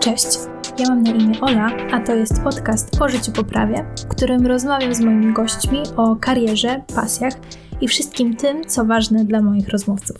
Cześć, ja mam na imię Ola, a to jest podcast o życiu poprawie, w którym rozmawiam z moimi gośćmi o karierze, pasjach i wszystkim tym, co ważne dla moich rozmówców.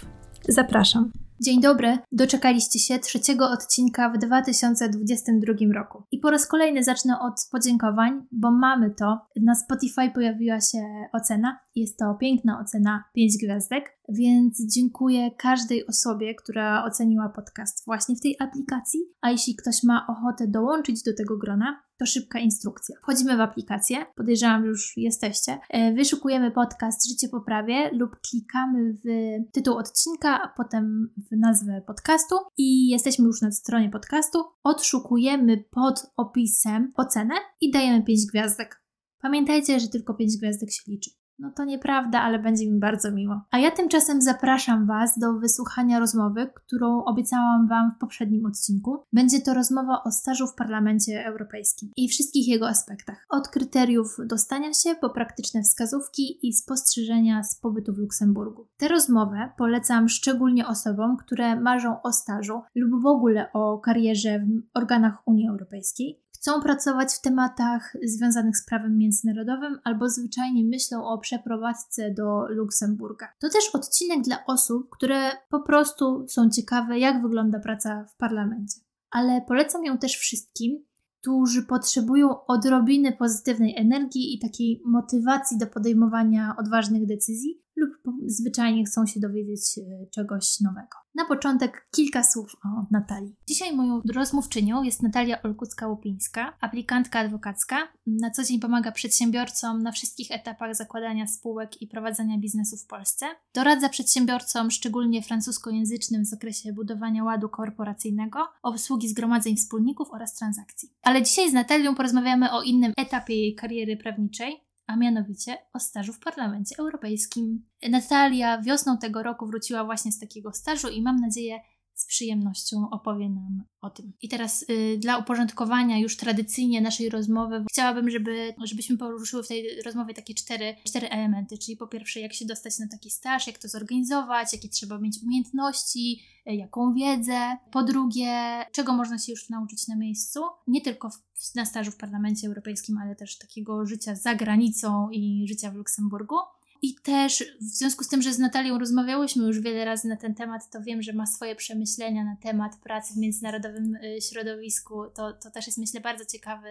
Zapraszam. Dzień dobry, doczekaliście się trzeciego odcinka w 2022 roku. I po raz kolejny zacznę od podziękowań, bo mamy to. Na Spotify pojawiła się ocena. Jest to piękna ocena 5 gwiazdek, więc dziękuję każdej osobie, która oceniła podcast właśnie w tej aplikacji. A jeśli ktoś ma ochotę dołączyć do tego grona, to szybka instrukcja. Wchodzimy w aplikację, podejrzewam, że już jesteście. E, wyszukujemy podcast Życie poprawie lub klikamy w tytuł odcinka, a potem w nazwę podcastu i jesteśmy już na stronie podcastu. Odszukujemy pod opisem ocenę i dajemy 5 gwiazdek. Pamiętajcie, że tylko 5 gwiazdek się liczy. No to nieprawda, ale będzie mi bardzo miło. A ja tymczasem zapraszam Was do wysłuchania rozmowy, którą obiecałam Wam w poprzednim odcinku. Będzie to rozmowa o stażu w Parlamencie Europejskim i wszystkich jego aspektach. Od kryteriów dostania się po praktyczne wskazówki i spostrzeżenia z pobytu w Luksemburgu. Tę rozmowę polecam szczególnie osobom, które marzą o stażu lub w ogóle o karierze w organach Unii Europejskiej chcą pracować w tematach związanych z prawem międzynarodowym albo zwyczajnie myślą o przeprowadzce do Luksemburga. To też odcinek dla osób, które po prostu są ciekawe, jak wygląda praca w parlamencie. Ale polecam ją też wszystkim, którzy potrzebują odrobiny pozytywnej energii i takiej motywacji do podejmowania odważnych decyzji lub zwyczajnie chcą się dowiedzieć e, czegoś nowego. Na początek kilka słów o Natalii. Dzisiaj moją rozmówczynią jest Natalia Olkucka-Łupińska, aplikantka adwokacka. Na co dzień pomaga przedsiębiorcom na wszystkich etapach zakładania spółek i prowadzenia biznesu w Polsce. Doradza przedsiębiorcom, szczególnie francuskojęzycznym w zakresie budowania ładu korporacyjnego, obsługi zgromadzeń wspólników oraz transakcji. Ale dzisiaj z Natalią porozmawiamy o innym etapie jej kariery prawniczej, a mianowicie o stażu w Parlamencie Europejskim. Natalia wiosną tego roku wróciła właśnie z takiego stażu i mam nadzieję, z przyjemnością opowie nam o tym. I teraz y, dla uporządkowania już tradycyjnie naszej rozmowy chciałabym, żeby, żebyśmy poruszyły w tej rozmowie takie cztery, cztery elementy, czyli po pierwsze jak się dostać na taki staż, jak to zorganizować, jakie trzeba mieć umiejętności, y, jaką wiedzę. Po drugie, czego można się już nauczyć na miejscu, nie tylko w, na stażu w Parlamencie Europejskim, ale też takiego życia za granicą i życia w Luksemburgu. I też w związku z tym, że z Natalią rozmawiałyśmy już wiele razy na ten temat, to wiem, że ma swoje przemyślenia na temat pracy w międzynarodowym y, środowisku. To, to też jest, myślę, bardzo ciekawy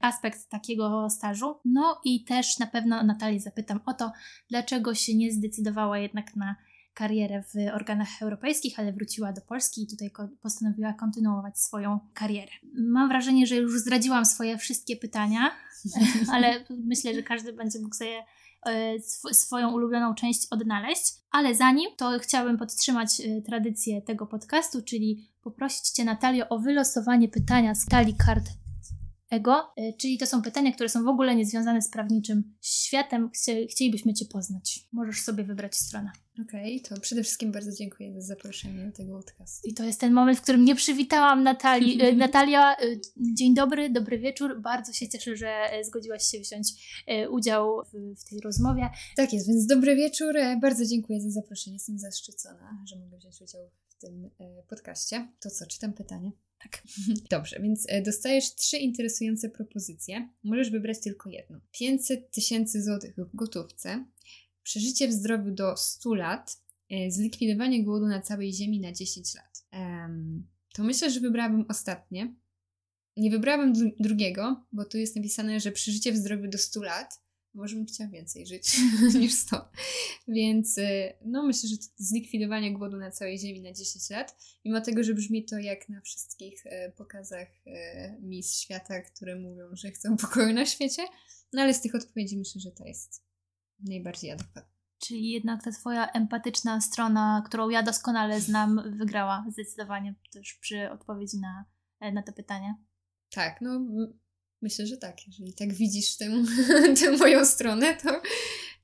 aspekt takiego stażu. No i też na pewno Natalię zapytam o to, dlaczego się nie zdecydowała jednak na karierę w organach europejskich, ale wróciła do Polski i tutaj postanowiła kontynuować swoją karierę. Mam wrażenie, że już zdradziłam swoje wszystkie pytania, ale myślę, że każdy będzie mógł sobie sw swoją ulubioną część odnaleźć. Ale zanim, to chciałabym podtrzymać e, tradycję tego podcastu, czyli poprosić Cię, Natalio, o wylosowanie pytania z talii kart ego, e, czyli to są pytania, które są w ogóle niezwiązane z prawniczym światem. Chcielibyśmy Cię poznać. Możesz sobie wybrać stronę. Okej, okay, to przede wszystkim bardzo dziękuję za zaproszenie do tego podcastu. I to jest ten moment, w którym nie przywitałam Natalii. E, Natalia, e, dzień dobry, dobry wieczór. Bardzo się cieszę, że zgodziłaś się wziąć udział w, w tej rozmowie. Tak jest, więc dobry wieczór. Bardzo dziękuję za zaproszenie. Jestem zaszczycona, że mogę wziąć udział w tym podcaście. To co, czytam pytanie? Tak. Dobrze, więc e, dostajesz trzy interesujące propozycje. Możesz wybrać tylko jedną. 500 tysięcy złotych w gotówce, przeżycie w zdrowiu do 100 lat, e, zlikwidowanie głodu na całej Ziemi na 10 lat. To myślę, że wybrałabym ostatnie. Nie wybrałabym drugiego, bo tu jest napisane, że przeżycie w zdrowiu do 100 lat może bym chciała więcej żyć niż 100. Więc y, no myślę, że zlikwidowanie głodu na całej Ziemi na 10 lat, mimo tego, że brzmi to jak na wszystkich y, pokazach y, mis świata, które mówią, że chcą pokoju na świecie, no ale z tych odpowiedzi myślę, że to jest najbardziej adekwatne. Czyli jednak ta Twoja empatyczna strona, którą ja doskonale znam, wygrała zdecydowanie też przy odpowiedzi na, na to pytanie. Tak, no Myślę, że tak. Jeżeli tak widzisz tę, tę moją stronę, to,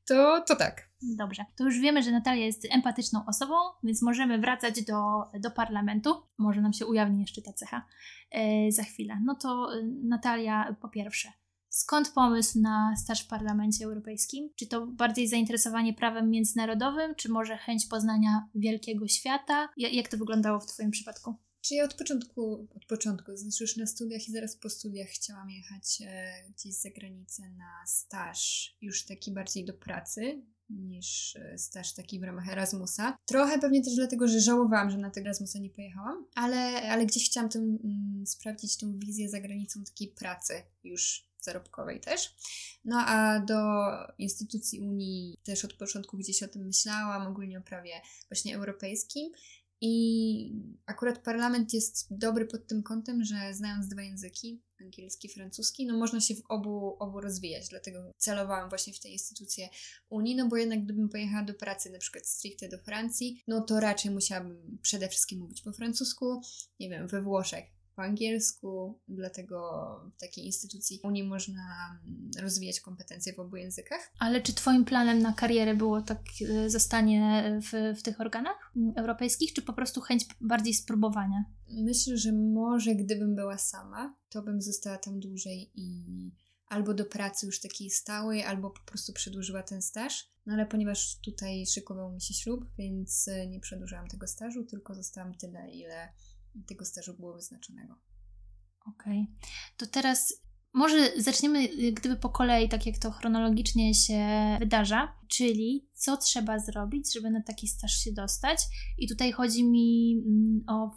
to, to tak. Dobrze. To już wiemy, że Natalia jest empatyczną osobą, więc możemy wracać do, do parlamentu. Może nam się ujawni jeszcze ta cecha e, za chwilę. No to e, Natalia, po pierwsze, skąd pomysł na staż w Parlamencie Europejskim? Czy to bardziej zainteresowanie prawem międzynarodowym, czy może chęć poznania wielkiego świata? Jak to wyglądało w Twoim przypadku? Czy ja od początku, od początku, znaczy już na studiach i zaraz po studiach chciałam jechać e, gdzieś za granicę na staż, już taki bardziej do pracy, niż e, staż taki w ramach Erasmusa. Trochę pewnie też dlatego, że żałowałam, że na tego Erasmusa nie pojechałam, ale, ale gdzieś chciałam tę, mm, sprawdzić tą wizję za granicą takiej pracy już zarobkowej też. No a do instytucji Unii też od początku gdzieś o tym myślałam, ogólnie o prawie właśnie europejskim. I akurat parlament jest dobry pod tym kątem, że znając dwa języki, angielski, francuski, no można się w obu, obu rozwijać. Dlatego celowałam właśnie w tej instytucje Unii, no bo jednak gdybym pojechała do pracy na przykład stricte do Francji, no to raczej musiałabym przede wszystkim mówić po francusku, nie wiem, we Włoszech po angielsku, dlatego w takiej instytucji Unii można mm, rozwijać kompetencje w obu językach. Ale czy Twoim planem na karierę było tak e, zostanie w, w tych organach mm, europejskich, czy po prostu chęć bardziej spróbowania? Myślę, że może gdybym była sama, to bym została tam dłużej i albo do pracy już takiej stałej, albo po prostu przedłużyła ten staż. No ale ponieważ tutaj szykował mi się ślub, więc e, nie przedłużałam tego stażu, tylko zostałam tyle, ile tego stażu było wyznaczonego. Okej. Okay. To teraz może zaczniemy gdyby po kolei, tak jak to chronologicznie się wydarza, czyli co trzeba zrobić, żeby na taki staż się dostać. I tutaj chodzi mi mm, o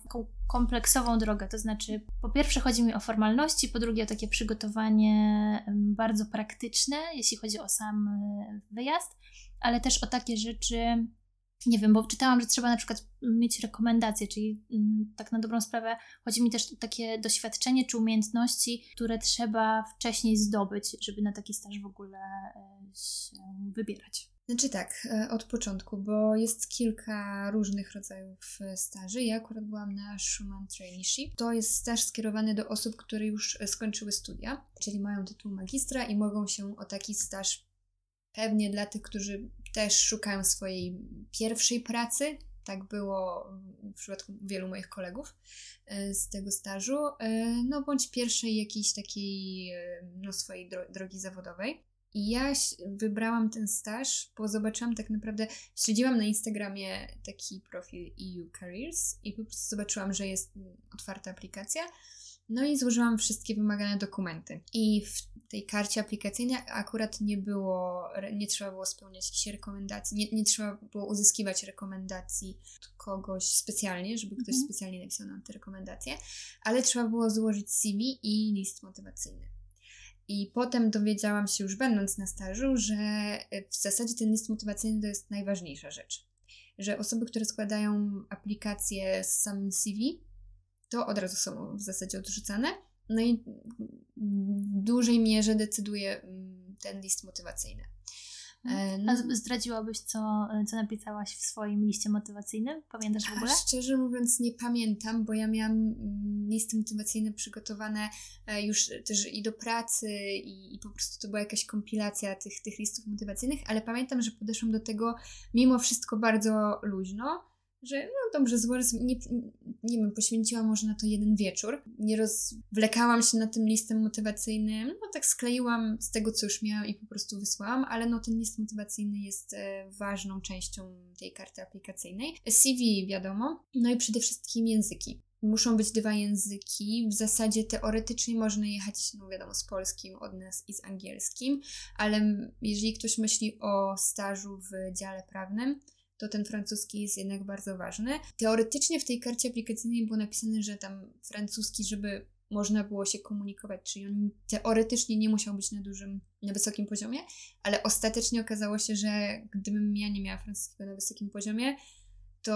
kompleksową drogę, to znaczy po pierwsze chodzi mi o formalności, po drugie o takie przygotowanie bardzo praktyczne, jeśli chodzi o sam e, wyjazd, ale też o takie rzeczy, nie wiem, bo czytałam, że trzeba na przykład mieć rekomendacje, czyli mm, tak na dobrą sprawę chodzi mi też o takie doświadczenie czy umiejętności, które trzeba wcześniej zdobyć, żeby na taki staż w ogóle e, się wybierać. Znaczy tak, e, od początku, bo jest kilka różnych rodzajów e, staży. Ja akurat byłam na Schumann Traineeship. To jest staż skierowany do osób, które już skończyły studia, czyli mają tytuł magistra i mogą się o taki staż pewnie dla tych, którzy też szukają swojej pierwszej pracy. Tak było w przypadku wielu moich kolegów e, z tego stażu, e, no bądź pierwszej jakiejś takiej e, no, swojej drogi zawodowej. I ja wybrałam ten staż, bo zobaczyłam tak naprawdę, śledziłam na Instagramie taki profil EU Careers i po prostu zobaczyłam, że jest otwarta aplikacja no i złożyłam wszystkie wymagane dokumenty. I w tej karcie aplikacyjnej akurat nie było, nie trzeba było spełniać jakichś rekomendacji, nie, nie trzeba było uzyskiwać rekomendacji od kogoś specjalnie, żeby ktoś mhm. specjalnie napisał nam te rekomendacje, ale trzeba było złożyć CV i list motywacyjny. I potem dowiedziałam się już będąc na stażu, że w zasadzie ten list motywacyjny to jest najważniejsza rzecz. Że osoby, które składają aplikację z samym CV, to od razu są w zasadzie odrzucane. No i w dużej mierze decyduje mm, ten list motywacyjny. E, no. A zdradziłabyś, co, co napisałaś w swoim liście motywacyjnym? Pamiętasz w ogóle? A szczerze mówiąc, nie pamiętam, bo ja miałam mm, listy motywacyjne przygotowane już też i do pracy, i, i po prostu to była jakaś kompilacja tych, tych listów motywacyjnych, ale pamiętam, że podeszłam do tego mimo wszystko bardzo luźno że no dobrze, złożę nie, nie wiem, poświęciłam może na to jeden wieczór. Nie rozwlekałam się na tym listem motywacyjnym, no tak skleiłam z tego, co już miałam i po prostu wysłałam, ale no ten list motywacyjny jest e, ważną częścią tej karty aplikacyjnej. CV wiadomo, no i przede wszystkim języki. Muszą być dwa języki. W zasadzie teoretycznie można jechać, no wiadomo, z polskim od nas i z angielskim, ale jeżeli ktoś myśli o stażu w dziale prawnym, to ten francuski jest jednak bardzo ważny. Teoretycznie w tej karcie aplikacyjnej było napisane, że tam francuski, żeby można było się komunikować, czyli on teoretycznie nie musiał być na dużym, na wysokim poziomie, ale ostatecznie okazało się, że gdybym ja nie miała francuskiego na wysokim poziomie, to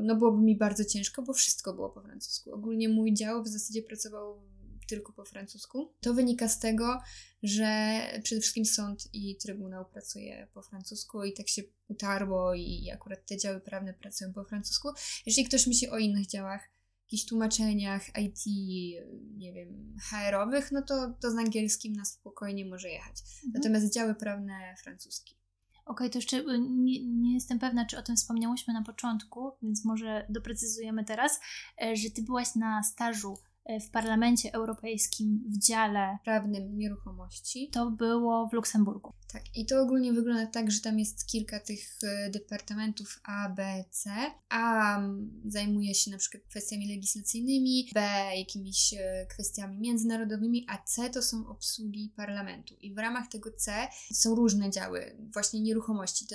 no byłoby mi bardzo ciężko, bo wszystko było po francusku. Ogólnie mój dział w zasadzie pracował tylko po francusku. To wynika z tego, że przede wszystkim sąd i trybunał pracuje po francusku i tak się utarło i akurat te działy prawne pracują po francusku. Jeżeli ktoś myśli o innych działach, jakichś tłumaczeniach IT, nie wiem, HR-owych, no to, to z angielskim na spokojnie może jechać. Mhm. Natomiast działy prawne francuski. Okej, okay, to jeszcze y, nie, nie, jestem pewna, czy o tym wspomniałyśmy na początku, więc może doprecyzujemy teraz, e, że ty byłaś na stażu w Parlamencie Europejskim w dziale prawnym nieruchomości. To było w Luksemburgu. Tak, i to ogólnie wygląda tak, że tam jest kilka tych e, departamentów A, B, C. A zajmuje się na przykład kwestiami legislacyjnymi, B jakimiś e, kwestiami międzynarodowymi, a C to są obsługi parlamentu. I w ramach tego C są różne działy, właśnie nieruchomości.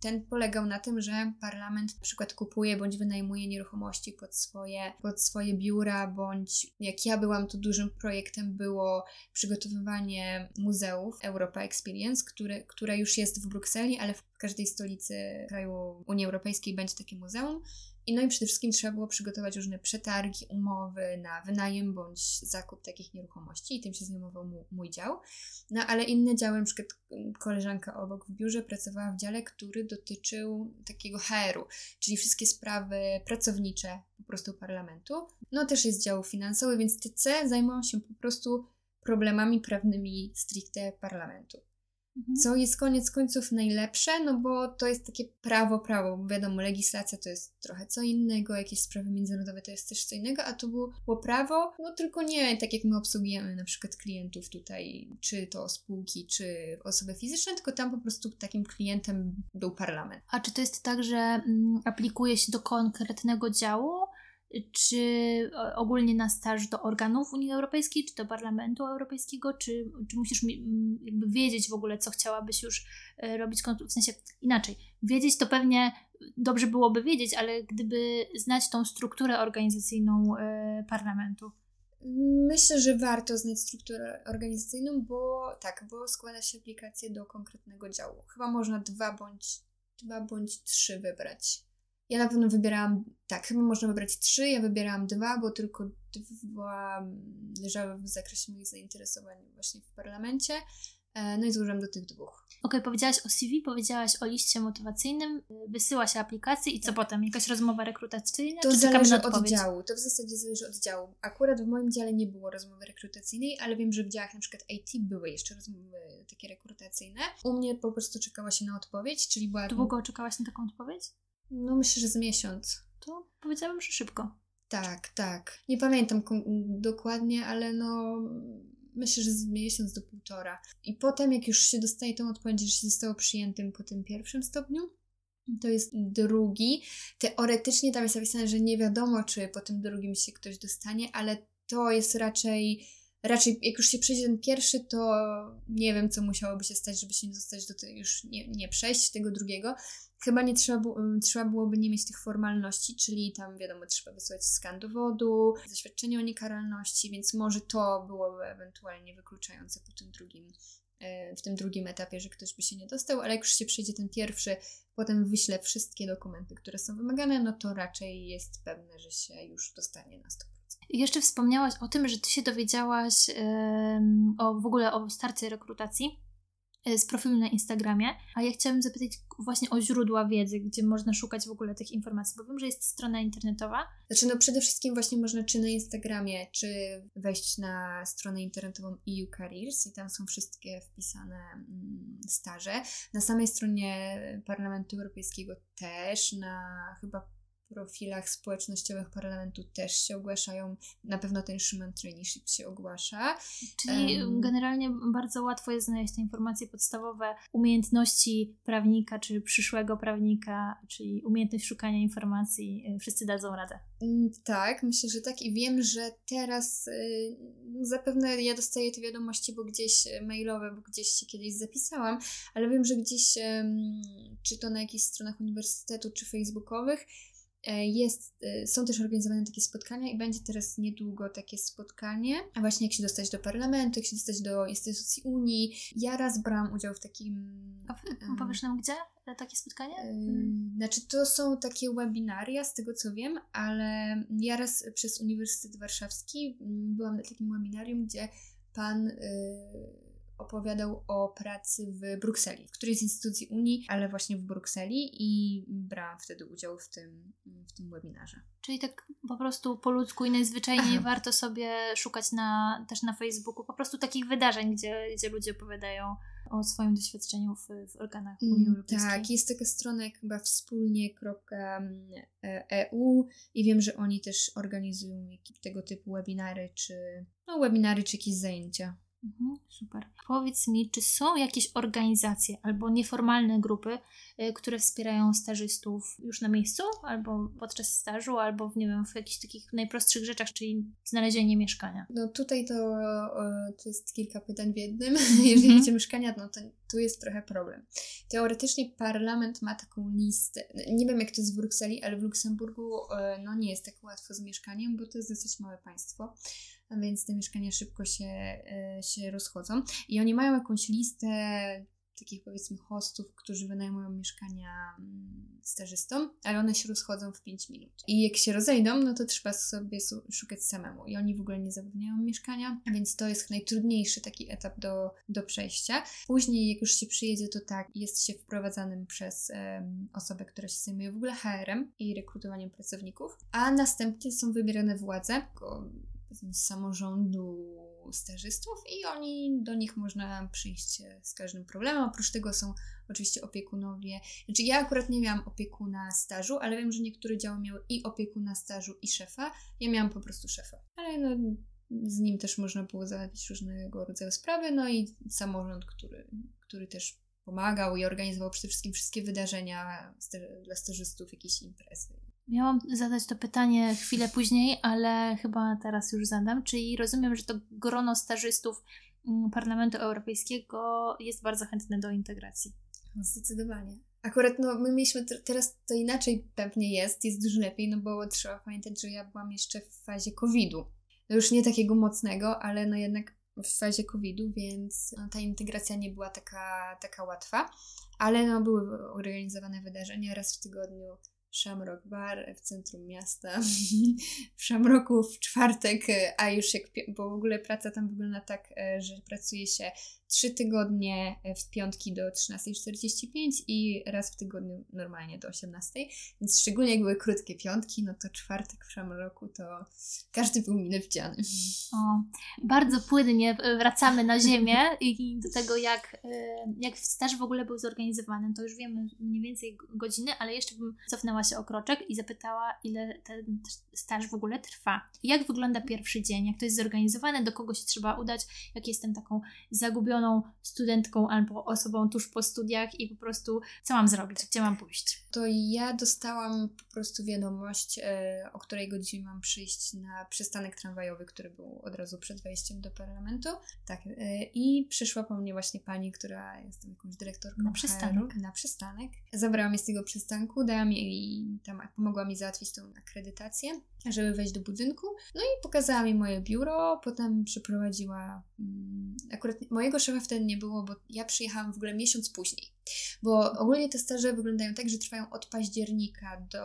Ten polegał na tym, że parlament na przykład kupuje bądź wynajmuje nieruchomości pod swoje, pod swoje biura, bądź jak ja byłam, to dużym projektem było przygotowywanie muzeów Europa Experience, które, które już jest w Brukseli, ale w każdej stolicy kraju Unii Europejskiej będzie takie muzeum. I no i przede wszystkim trzeba było przygotować różne przetargi, umowy na wynajem bądź zakup takich nieruchomości i tym się zajmował mój dział. No ale inne działy, na przykład koleżanka obok w biurze pracowała w dziale, który dotyczył takiego HR-u, czyli wszystkie sprawy pracownicze po prostu parlamentu. No też jest dział finansowy, więc TC zajmują się po prostu problemami prawnymi stricte parlamentu. Mhm. Co jest koniec końców najlepsze, no bo to jest takie prawo, prawo. Bo wiadomo, legislacja to jest trochę co innego, jakieś sprawy międzynarodowe to jest też co innego, a to było prawo, no tylko nie tak jak my obsługujemy na przykład klientów tutaj, czy to spółki, czy osoby fizyczne, tylko tam po prostu takim klientem był parlament. A czy to jest tak, że mm, aplikuje się do konkretnego działu? Czy ogólnie na staż do organów Unii Europejskiej, czy do Parlamentu Europejskiego, czy, czy musisz jakby wiedzieć w ogóle, co chciałabyś już e, robić, w sensie inaczej. Wiedzieć to pewnie dobrze byłoby wiedzieć, ale gdyby znać tą strukturę organizacyjną e, parlamentu. Myślę, że warto znać strukturę organizacyjną, bo tak, bo składa się aplikację do konkretnego działu. Chyba można dwa bądź, dwa bądź trzy wybrać. Ja na pewno wybierałam, tak, chyba można wybrać trzy, ja wybierałam dwa, bo tylko dwa leżały w zakresie moich zainteresowań właśnie w parlamencie. E, no i złożyłam do tych dwóch. Okej, okay, powiedziałaś o CV, powiedziałaś o liście motywacyjnym, wysyła się aplikację i co tak. potem? Jakaś rozmowa rekrutacyjna? To zależy od działu, to w zasadzie zależy od działu. Akurat w moim dziale nie było rozmowy rekrutacyjnej, ale wiem, że w działach na przykład IT były jeszcze rozmowy takie rekrutacyjne. U mnie po prostu czekała się na odpowiedź, czyli była... Długo czekałaś na taką odpowiedź? No myślę, że z miesiąc. To powiedziałabym, że szybko. Tak, tak. Nie pamiętam dokładnie, ale no myślę, że z miesiąc do półtora. I potem, jak już się dostaje tą odpowiedź, że się zostało przyjętym po tym pierwszym stopniu, to jest drugi. Teoretycznie tam jest napisane, że nie wiadomo, czy po tym drugim się ktoś dostanie, ale to jest raczej raczej jak już się przejdzie ten pierwszy, to nie wiem, co musiałoby się stać, żeby się nie zostać do tego, już nie, nie przejść tego drugiego. Chyba nie trzeba, trzeba byłoby nie mieć tych formalności, czyli tam wiadomo, trzeba wysłać skan dowodu, zaświadczenie o niekaralności, więc może to byłoby ewentualnie wykluczające po tym drugim, e, w tym drugim etapie, że ktoś by się nie dostał, ale jak już się przejdzie ten pierwszy, potem wyśle wszystkie dokumenty, które są wymagane, no to raczej jest pewne, że się już dostanie na 100%. I jeszcze wspomniałaś o tym, że ty się dowiedziałaś o w ogóle o starcie rekrutacji E, z profilu na Instagramie, a ja chciałabym zapytać właśnie o źródła wiedzy, gdzie można szukać w ogóle tych informacji, bo wiem, że jest strona internetowa. Znaczy, no przede wszystkim właśnie można czy na Instagramie, czy wejść na stronę internetową EU Careers i tam są wszystkie wpisane mm, staże. Na samej stronie Parlamentu Europejskiego też, na chyba profilach społecznościowych parlamentu też się ogłaszają. Na pewno ten Schumann Traineeship się ogłasza. Czyli um, generalnie bardzo łatwo jest znaleźć te informacje podstawowe, umiejętności prawnika czy przyszłego prawnika, czyli umiejętność szukania informacji. Y, wszyscy dadzą radę. Mm, tak, myślę, że tak i wiem, że teraz y, zapewne ja dostaję te wiadomości, bo gdzieś y, mailowe, bo gdzieś się kiedyś zapisałam, ale wiem, że gdzieś, y, czy to na jakichś stronach uniwersytetu, czy facebookowych, jest, e, są też organizowane takie spotkania i będzie teraz niedługo takie spotkanie, a właśnie jak się dostać do parlamentu, jak się dostać do instytucji Unii. Ja raz brałam udział w takim... A powiesz nam gdzie takie spotkanie? Znaczy to są takie webinaria, z tego co wiem, ale ja raz przez Uniwersytet Warszawski byłam na takim webinarium, gdzie pan... Opowiadał o pracy w Brukseli, w którejś z instytucji Unii, ale właśnie w Brukseli i brałam wtedy udział w tym, w tym webinarze. Czyli tak po prostu po ludzku i najzwyczajniej warto sobie szukać na, też na Facebooku po prostu takich wydarzeń, gdzie, gdzie ludzie opowiadadą o swoim doświadczeniu w, w organach Unii mm, Europejskiej. Tak, jest taka strona jak chyba wspólnie.eu i wiem, że oni też organizują tego typu webinary, czy no webinary, czy jakieś zajęcia Mhm, super. Powiedz mi, czy są jakieś organizacje albo nieformalne grupy, y, które wspierają stażystów już na miejscu, albo podczas stażu, albo w, nie wiem, w jakichś takich najprostszych rzeczach, czyli znalezienie mieszkania? No tutaj to, to jest kilka pytań w jednym. Jeżeli chodzi o mieszkania, no to tu jest trochę problem. Teoretycznie parlament ma taką listę. Nie wiem, jak to jest w Brukseli, ale w Luksemburgu e, no, nie jest tak łatwo z mieszkaniem, bo to jest dosyć małe państwo więc te mieszkania szybko się, e, się rozchodzą. I oni mają jakąś listę takich powiedzmy hostów, którzy wynajmują mieszkania mm, stażystom, ale one się rozchodzą w 5 minut. I jak się rozejdą, no to trzeba sobie szukać samemu. I oni w ogóle nie zapewniają mieszkania, więc to jest najtrudniejszy taki etap do, do przejścia. Później, jak już się przyjedzie, to tak, jest się wprowadzanym przez um, osobę, która się zajmuje w ogóle HR-em i rekrutowaniem pracowników, a następnie są wybierane władze, z samorządu stażystów i oni do nich można przyjść z każdym problemem. Oprócz tego są oczywiście opiekunowie. Znaczy ja akurat nie miałam opiekuna stażu, ale wiem, że niektóre działy miały i opiekuna stażu i szefa. Ja miałam po prostu szefa. Ale no, z nim też można było załatwić różnego rodzaju sprawy, no i samorząd, który, który też pomagał i organizował przede wszystkim wszystkie wydarzenia dla stażystów, jakieś imprezy Miałam zadać to pytanie chwilę później, ale chyba teraz już zadam. Czyli rozumiem, że to grono stażystów mm, Parlamentu Europejskiego jest bardzo chętne do integracji. Zdecydowanie. Akurat no, my mieliśmy teraz to inaczej pewnie jest, jest dużo lepiej, no bo trzeba pamiętać, że ja byłam jeszcze w fazie COVID-u. No już nie takiego mocnego, ale no jednak w fazie COVID-u, więc no, ta integracja nie była taka, taka łatwa, ale no, były organizowane wydarzenia raz w tygodniu Shamrock Bar w centrum miasta. W Shamrocku w czwartek, a już jak, bo w ogóle praca tam wygląda tak, e, że pracuje się trzy tygodnie e, w piątki do 13.45 i raz w tygodniu normalnie do 18.00, więc szczególnie jak były krótkie piątki, no to czwartek w Shamrocku to każdy był mile widziany. O, bardzo płynnie wracamy na ziemię i do tego jak, e, jak staż w ogóle był zorganizowany, to już wiemy mniej więcej godziny, ale jeszcze bym cofnęła się o kroczek i zapytała, ile ten staż w ogóle trwa. Jak wygląda pierwszy dzień, jak to jest zorganizowane, do kogo się trzeba udać, jak jestem taką zagubioną studentką albo osobą tuż po studiach i po prostu co mam zrobić, gdzie mam pójść? To ja dostałam po prostu wiadomość, e, o której godzinie mam przyjść na przystanek tramwajowy, który był od razu przed wejściem do parlamentu. Tak, e, i przyszła po mnie właśnie pani, która jest jakąś dyrektorką na przystanek. na przystanek. Zabrała mnie z tego przystanku, dała mi tam, pomogła mi załatwić tą akredytację, żeby wejść do budynku. No i pokazała mi moje biuro, potem przeprowadziła mm, akurat mojego szefa wtedy nie było, bo ja przyjechałam w ogóle miesiąc później. Bo ogólnie te staże wyglądają tak, że trwają od października do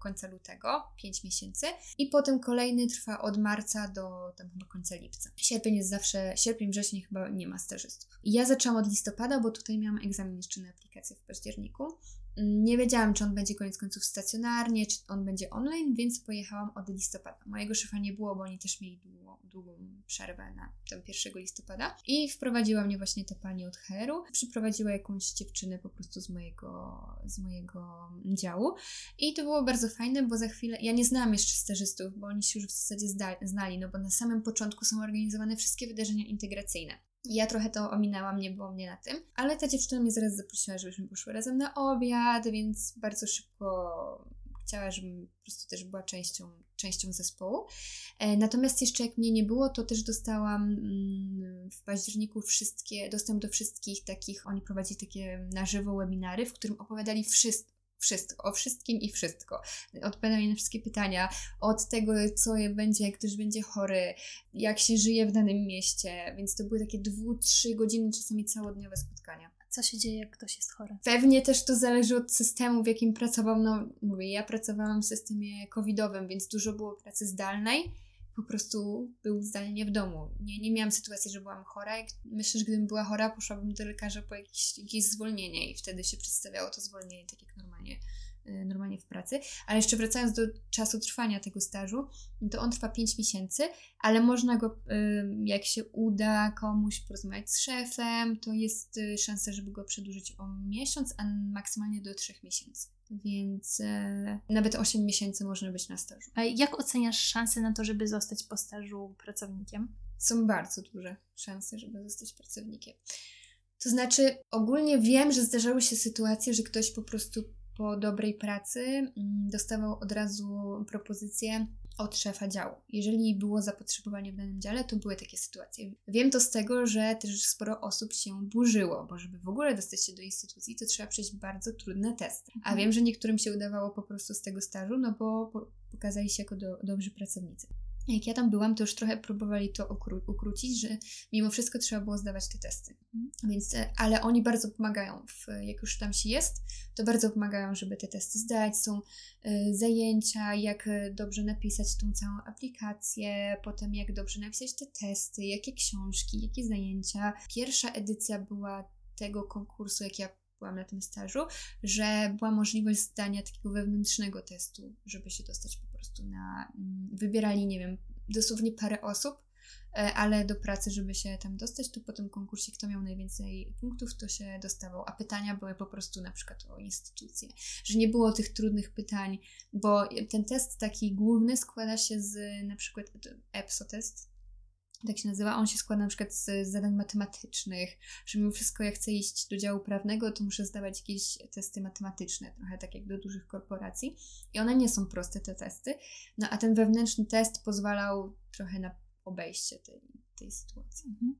końca lutego, 5 miesięcy, i potem kolejny trwa od marca do tam chyba końca lipca. Sierpień jest zawsze, sierpień, wrzesień chyba nie ma stażystów. I ja zaczęłam od listopada, bo tutaj miałam egzamin jeszcze na aplikację w październiku. Nie wiedziałam, czy on będzie koniec końców stacjonarnie, czy on będzie online, więc pojechałam od listopada. Mojego szefa nie było, bo oni też mieli długą, długą przerwę na ten 1 listopada. I wprowadziła mnie właśnie ta pani od HR-u. Przyprowadziła jakąś dziewczynę po prostu z mojego, z mojego działu. I to było bardzo fajne, bo za chwilę, ja nie znałam jeszcze stażystów, bo oni się już w zasadzie znali, no bo na samym początku są organizowane wszystkie wydarzenia integracyjne. Ja trochę to ominęłam, nie było mnie na tym, ale ta dziewczyna mnie zaraz zaprosiła, żebyśmy poszły razem na obiad, więc bardzo szybko chciała, żebym po prostu też była częścią, częścią zespołu. E, natomiast jeszcze jak mnie nie było, to też dostałam mm, w październiku wszystkie, dostęp do wszystkich takich, oni prowadzili takie na żywo webinary, w którym opowiadali wszystko wszystko, o wszystkim i wszystko. Odpowiadali na wszystkie pytania, od tego, co będzie, jak ktoś będzie chory, jak się żyje w danym mieście, więc to były takie dwu, trzy godziny, czasami całodniowe spotkania. Co się dzieje, jak ktoś jest chory? Pewnie też to zależy od systemu, w jakim pracował. No, mówię, ja pracowałam w systemie covidowym, więc dużo było pracy zdalnej po prostu był zdalnie w domu. Nie, nie miałam sytuacji, że byłam chora. myślę, że gdybym była chora, poszłabym do lekarza po jakieś, jakieś zwolnienie i wtedy się przedstawiało to zwolnienie tak jak normalnie normalnie w pracy. Ale jeszcze wracając do czasu trwania tego stażu, to on trwa 5 miesięcy, ale można go, jak się uda komuś porozmawiać z szefem, to jest szansa, żeby go przedłużyć o miesiąc, a maksymalnie do 3 miesięcy. Więc nawet 8 miesięcy można być na stażu. A jak oceniasz szanse na to, żeby zostać po stażu pracownikiem? Są bardzo duże szanse, żeby zostać pracownikiem. To znaczy, ogólnie wiem, że zdarzały się sytuacje, że ktoś po prostu po dobrej pracy mm, dostawał od razu propozycję od szefa działu. Jeżeli było zapotrzebowanie w danym dziale, to były takie sytuacje. Wiem to z tego, że też sporo osób się burzyło, bo żeby w ogóle dostać się do instytucji, to trzeba przejść bardzo trudne testy. A mhm. wiem, że niektórym się udawało po prostu z tego stażu, no bo pokazali się jako do, dobrzy pracownicy jak ja tam byłam, to już trochę próbowali to ukró ukrócić, że mimo wszystko trzeba było zdawać te testy. Mhm. Więc, e, ale oni bardzo pomagają, w, jak już tam się jest, to bardzo pomagają, żeby te testy zdać. Są y, zajęcia, jak e, dobrze napisać tą całą aplikację, potem jak dobrze napisać te testy, jakie książki, jakie zajęcia. Pierwsza edycja była tego konkursu, jak ja byłam na tym stażu, że była możliwość zdania takiego wewnętrznego testu, żeby się dostać po prostu na. Mm, wybierali, nie wiem, dosłownie parę osób, e, ale do pracy, żeby się tam dostać, to po tym konkursie, kto miał najwięcej punktów, to się dostawał. A pytania były po prostu na przykład o instytucje, że nie było tych trudnych pytań, bo ten test taki główny składa się z na przykład EPSO test, tak się nazywa, on się składa na przykład z zadań matematycznych, że mimo wszystko jak chcę iść do działu prawnego, to muszę zdawać jakieś testy matematyczne, trochę tak jak do dużych korporacji i one nie są proste te testy, no a ten wewnętrzny test pozwalał trochę na obejście tej, tej sytuacji. Mhm.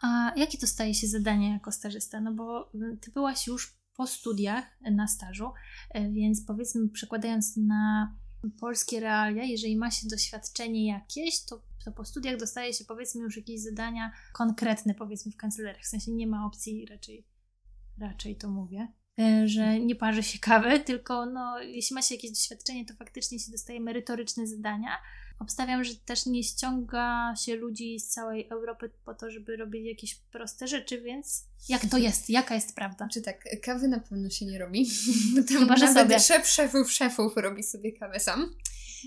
A jakie to staje się zadanie jako stażysta? No bo ty byłaś już po studiach na stażu, e, więc powiedzmy przekładając na polskie realia, jeżeli ma się doświadczenie jakieś, to, to po studiach dostaje się powiedzmy już jakieś zadania konkretne powiedzmy w kancelariach. W sensie nie ma opcji raczej, raczej to mówię, e, że nie parzy się kawy, tylko no, jeśli ma się jakieś doświadczenie, to faktycznie się dostaje merytoryczne zadania, Obstawiam, że też nie ściąga się ludzi z całej Europy po to, żeby robić jakieś proste rzeczy, więc jak to jest? Jaka jest prawda? Czy tak, kawy na pewno się nie robi. Chyba, że sobie. szef szefów szefów robi sobie kawę sam,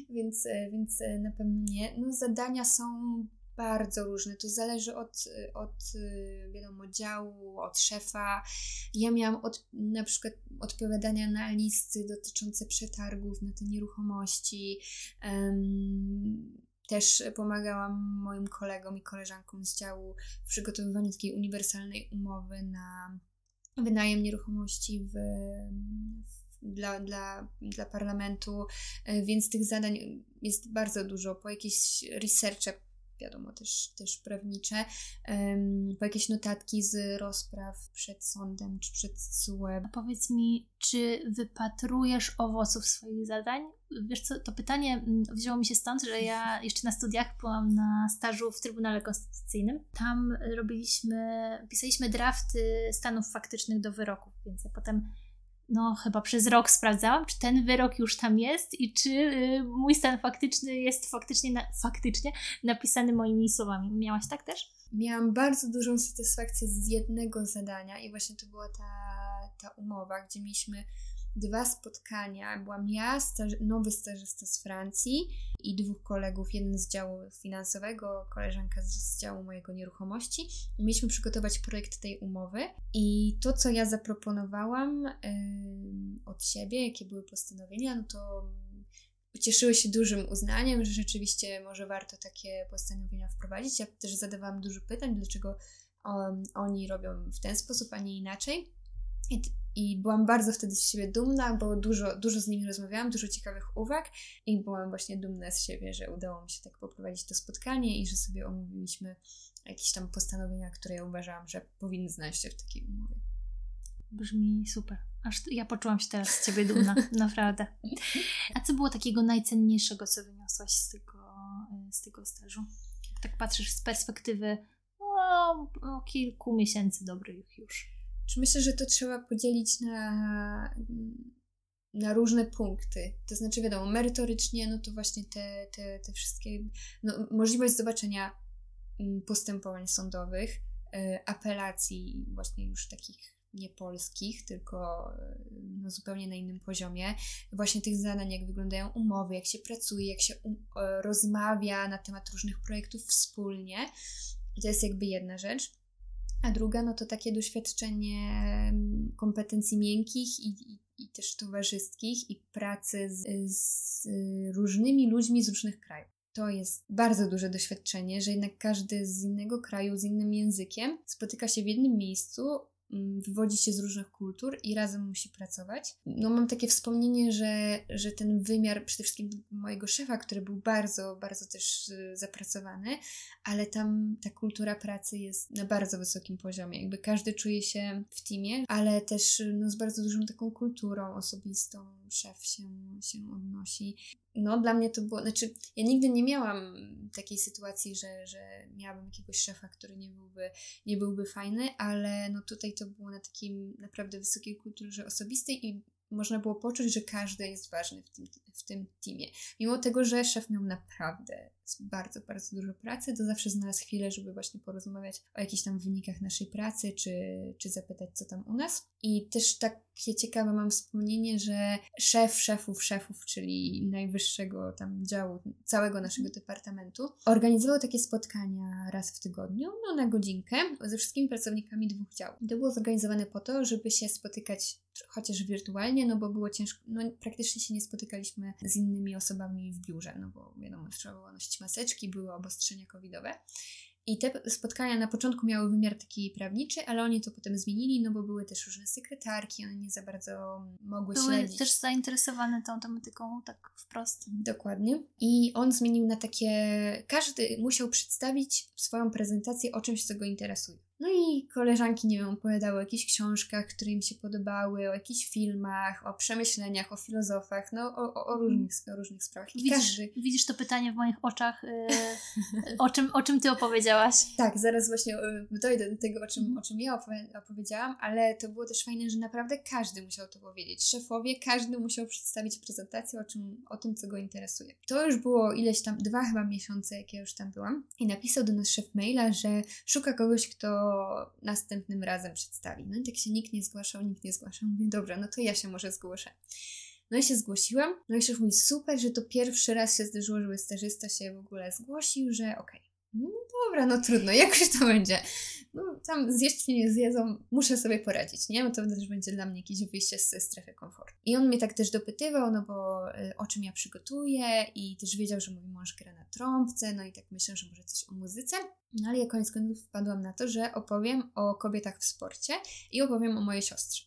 więc, e, więc e, na pewno nie. No zadania są bardzo różne. To zależy od, od wiadomo, działu, od szefa. Ja miałam od, na przykład odpowiadania na listy dotyczące przetargów na te nieruchomości. Um, też pomagałam moim kolegom i koleżankom z działu w przygotowywaniu takiej uniwersalnej umowy na wynajem nieruchomości w, w dla, dla, dla parlamentu, e, więc tych zadań jest bardzo dużo. Po jakieś researche wiadomo, też, też prawnicze, po jakieś notatki z rozpraw przed sądem czy przed SUE. Powiedz mi, czy wypatrujesz owoców swoich zadań? Wiesz co, to pytanie mm, wzięło mi się stąd, że ja jeszcze na studiach byłam na stażu w Trybunale Konstytucyjnym. Tam robiliśmy, pisaliśmy drafty stanów faktycznych do wyroków, więc ja potem no chyba przez rok sprawdzałam, czy ten wyrok już tam jest i czy y, mój stan faktyczny jest faktycznie, na, faktycznie napisany moimi słowami. Miałaś tak też? Miałam bardzo dużą satysfakcję z jednego zadania i właśnie to była ta, ta umowa, gdzie mieliśmy dwa spotkania. Byłam ja, staż, nowy stażysta z Francji i dwóch kolegów, jeden z działu finansowego, koleżanka z działu mojego nieruchomości. Mieliśmy przygotować projekt tej umowy i to, co ja zaproponowałam yy, od siebie, jakie były postanowienia, no to cieszyły się dużym uznaniem, że rzeczywiście może warto takie postanowienia wprowadzić. Ja też zadawałam dużo pytań, dlaczego oni robią w ten sposób, a nie inaczej. I byłam bardzo wtedy z siebie dumna, bo dużo, dużo z nimi rozmawiałam, dużo ciekawych uwag i byłam właśnie dumna z siebie, że udało mi się tak poprowadzić to spotkanie i że sobie omówiliśmy jakieś tam postanowienia, które ja uważałam, że powinny znaleźć się w takiej umowie. Brzmi super. Aż ja poczułam się teraz z Ciebie dumna, naprawdę. A co było takiego najcenniejszego, co wyniosłaś z tego, z tego stażu? tak patrzysz z perspektywy no, kilku miesięcy dobrych już. Myślę, że to trzeba podzielić na, na różne punkty. To znaczy, wiadomo, merytorycznie, no to właśnie te, te, te wszystkie, no, możliwość zobaczenia mm, postępowań sądowych, y, apelacji, właśnie już takich nie polskich, tylko no, zupełnie na innym poziomie. Właśnie tych zadań, jak wyglądają umowy, jak się pracuje, jak się um, rozmawia na temat różnych projektów wspólnie. To jest jakby jedna rzecz. A druga, no to takie doświadczenie kompetencji miękkich i, i, i też towarzyskich i pracy z, z różnymi ludźmi z różnych krajów. To jest bardzo duże doświadczenie, że jednak każdy z innego kraju, z innym językiem spotyka się w jednym miejscu, Mm, wywodzi się z różnych kultur i razem musi pracować. No mam takie wspomnienie, że, że ten wymiar przede wszystkim mojego szefa, który był bardzo, bardzo też y, zapracowany, ale tam ta kultura pracy jest na bardzo wysokim poziomie. Jakby każdy czuje się w teamie, ale też no, z bardzo dużą taką kulturą osobistą szef się, się odnosi no dla mnie to było, znaczy ja nigdy nie miałam takiej sytuacji, że, że miałabym jakiegoś szefa, który nie byłby, nie byłby fajny, ale no tutaj to było na takim naprawdę wysokiej kulturze osobistej i można było poczuć, że każdy jest ważny w tym, w tym teamie. Mimo tego, że szef miał naprawdę bardzo, bardzo dużo pracy, to zawsze znalazł chwilę, żeby właśnie porozmawiać o jakichś tam wynikach naszej pracy, czy, czy zapytać, co tam u nas. I też takie ciekawe mam wspomnienie, że szef szefów szefów, czyli najwyższego tam działu całego naszego departamentu, organizował takie spotkania raz w tygodniu, no na godzinkę, ze wszystkimi pracownikami dwóch działów. I to było zorganizowane po to, żeby się spotykać chociaż wirtualnie, no bo było ciężko, no praktycznie się nie spotykaliśmy z innymi osobami w biurze, no bo wiadomo, trzeba było nosić maseczki, były obostrzenia covidowe. I te spotkania na początku miały wymiar taki prawniczy, ale oni to potem zmienili, no bo były też różne sekretarki, one nie za bardzo mogły były śledzić. też zainteresowane tą tematyką tak wprost. Dokładnie. I on zmienił na takie, każdy musiał przedstawić swoją prezentację o czymś, co go interesuje. No i koleżanki, nie wiem, opowiadały o jakichś książkach, które im się podobały, o jakichś filmach, o przemyśleniach, o filozofach, no o, o, o różnych, o różnych sprawach. I widzisz, każdy... widzisz to pytanie w moich oczach, yy, o, czym, o czym ty opowiedziałaś? Tak, zaraz właśnie y, dojdę do tego, o czym, mhm. o czym ja opowiedziałam, ale to było też fajne, że naprawdę każdy musiał to powiedzieć. Szefowie, każdy musiał przedstawić prezentację o, czym, o tym, co go interesuje. To już było ileś tam, dwa chyba miesiące, jak ja już tam byłam. I napisał do nas szef maila, że szuka kogoś, kto następnym razem przedstawi. No i tak się nikt nie zgłaszał, nikt nie zgłaszał. Mówię, dobra, no to ja się może zgłoszę. No i się zgłosiłam. No i szef mówi, super, że to pierwszy raz się zdarzyło, żeby stażysta się w ogóle zgłosił, że okej. Okay. No dobra, no trudno, jakoś to będzie. Tam zjeść mnie nie zjedzą, muszę sobie poradzić, nie? Bo to też będzie dla mnie jakieś wyjście z strefy komfortu. I on mnie tak też dopytywał, no bo y, o czym ja przygotuję i też wiedział, że mój mąż gra na trąbce, no i tak myślę, że może coś o muzyce. No ale ja koniec końców wpadłam na to, że opowiem o kobietach w sporcie i opowiem o mojej siostrze.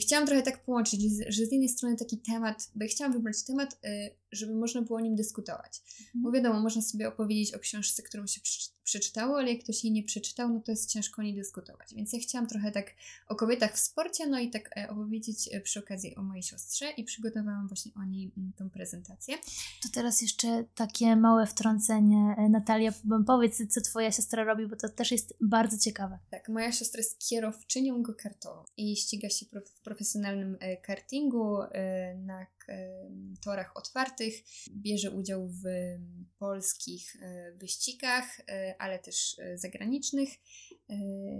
Chciałam trochę tak połączyć, że z jednej strony taki temat, bo ja chciałam wybrać temat, y, żeby można było o nim dyskutować. Mhm. Bo wiadomo, można sobie opowiedzieć o książce, którą się przeczytało, ale jak ktoś jej nie przeczytał, no to jest ciężko o niej dyskutować. Więc ja chciałam trochę tak o kobietach w sporcie, no i tak e, opowiedzieć e, przy okazji o mojej siostrze i przygotowałam właśnie o niej mm, tą prezentację. To teraz jeszcze takie małe wtrącenie. E, Natalia, powiedz, co twoja siostra robi, bo to też jest bardzo ciekawe. Tak, moja siostra jest kierowczynią go-kartową i ściga się w profesjonalnym kartingu na torach otwartych, bierze udział w polskich wyścigach, ale też zagranicznych,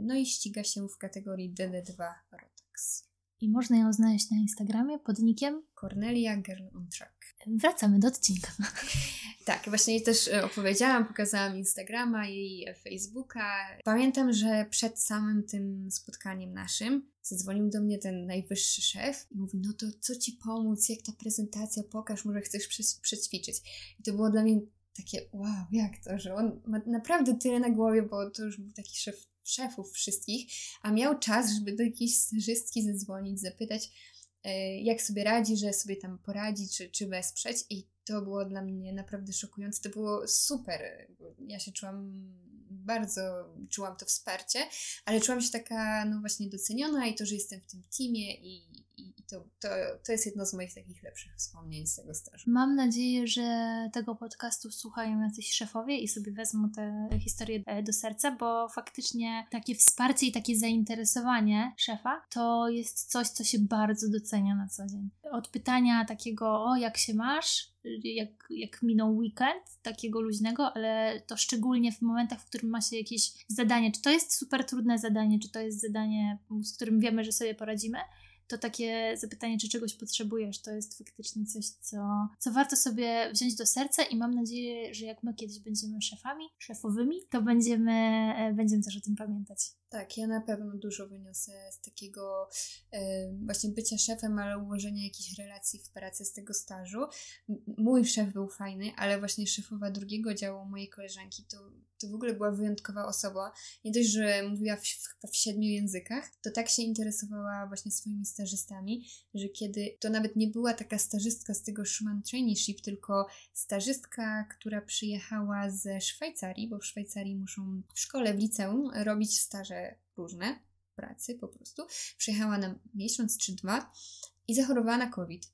no i ściga się w kategorii DD2 Rotax. I można ją znaleźć na Instagramie pod nickiem Cornelia Girl on Track. Wracamy do odcinka. tak, właśnie też e, opowiedziałam, pokazałam Instagrama i Facebooka. Pamiętam, że przed samym tym spotkaniem naszym zadzwonił do mnie ten najwyższy szef i mówi, no to co ci pomóc, jak ta prezentacja, pokaż, może chcesz przećwiczyć. I to było dla mnie takie, wow, jak to, że on ma naprawdę tyle na głowie, bo to już był taki szef szefów wszystkich, a miał czas, żeby do jakiejś stażystki zadzwonić, zapytać, e, jak sobie radzi, że sobie tam poradzi, czy, czy wesprzeć. I to było dla mnie naprawdę szokujące. To było super. Ja się czułam bardzo, czułam to wsparcie, ale czułam się taka, no właśnie, doceniona i to, że jestem w tym teamie i, i, i to, to, to jest jedno z moich takich lepszych wspomnień z tego stażu. Mam nadzieję, że tego podcastu słuchają jacyś szefowie i sobie wezmą tę historię e, do serca, bo faktycznie takie wsparcie i takie zainteresowanie szefa to jest coś, co się bardzo docenia na co dzień. Od pytania takiego, o jak się masz, jak, jak minął weekend, takiego luźnego, ale to szczególnie w momentach, w którym ma się jakieś zadanie, czy to jest super trudne zadanie, czy to jest zadanie, z którym wiemy, że sobie poradzimy, to takie zapytanie, czy czegoś potrzebujesz, to jest faktycznie coś, co, co warto sobie wziąć do serca i mam nadzieję, że jak my kiedyś będziemy szefami, szefowymi, to będziemy, e, będziemy też o tym pamiętać. Tak, ja na pewno dużo wyniosę z takiego e, właśnie bycia szefem, ale ułożenia jakichś relacji w pracy z tego stażu. Mój szef był fajny, ale właśnie szefowa drugiego działu mojej koleżanki to, to w ogóle była wyjątkowa osoba. Nie dość, że mówiła w, w, w siedmiu językach, to tak się interesowała właśnie swoimi stażystami, że kiedy to nawet nie była taka stażystka z tego Schumann Traineeship, tylko stażystka, która przyjechała ze Szwajcarii, bo w Szwajcarii muszą w szkole, w liceum robić staże różne pracy po prostu. Przyjechała na miesiąc czy dwa i zachorowała na COVID.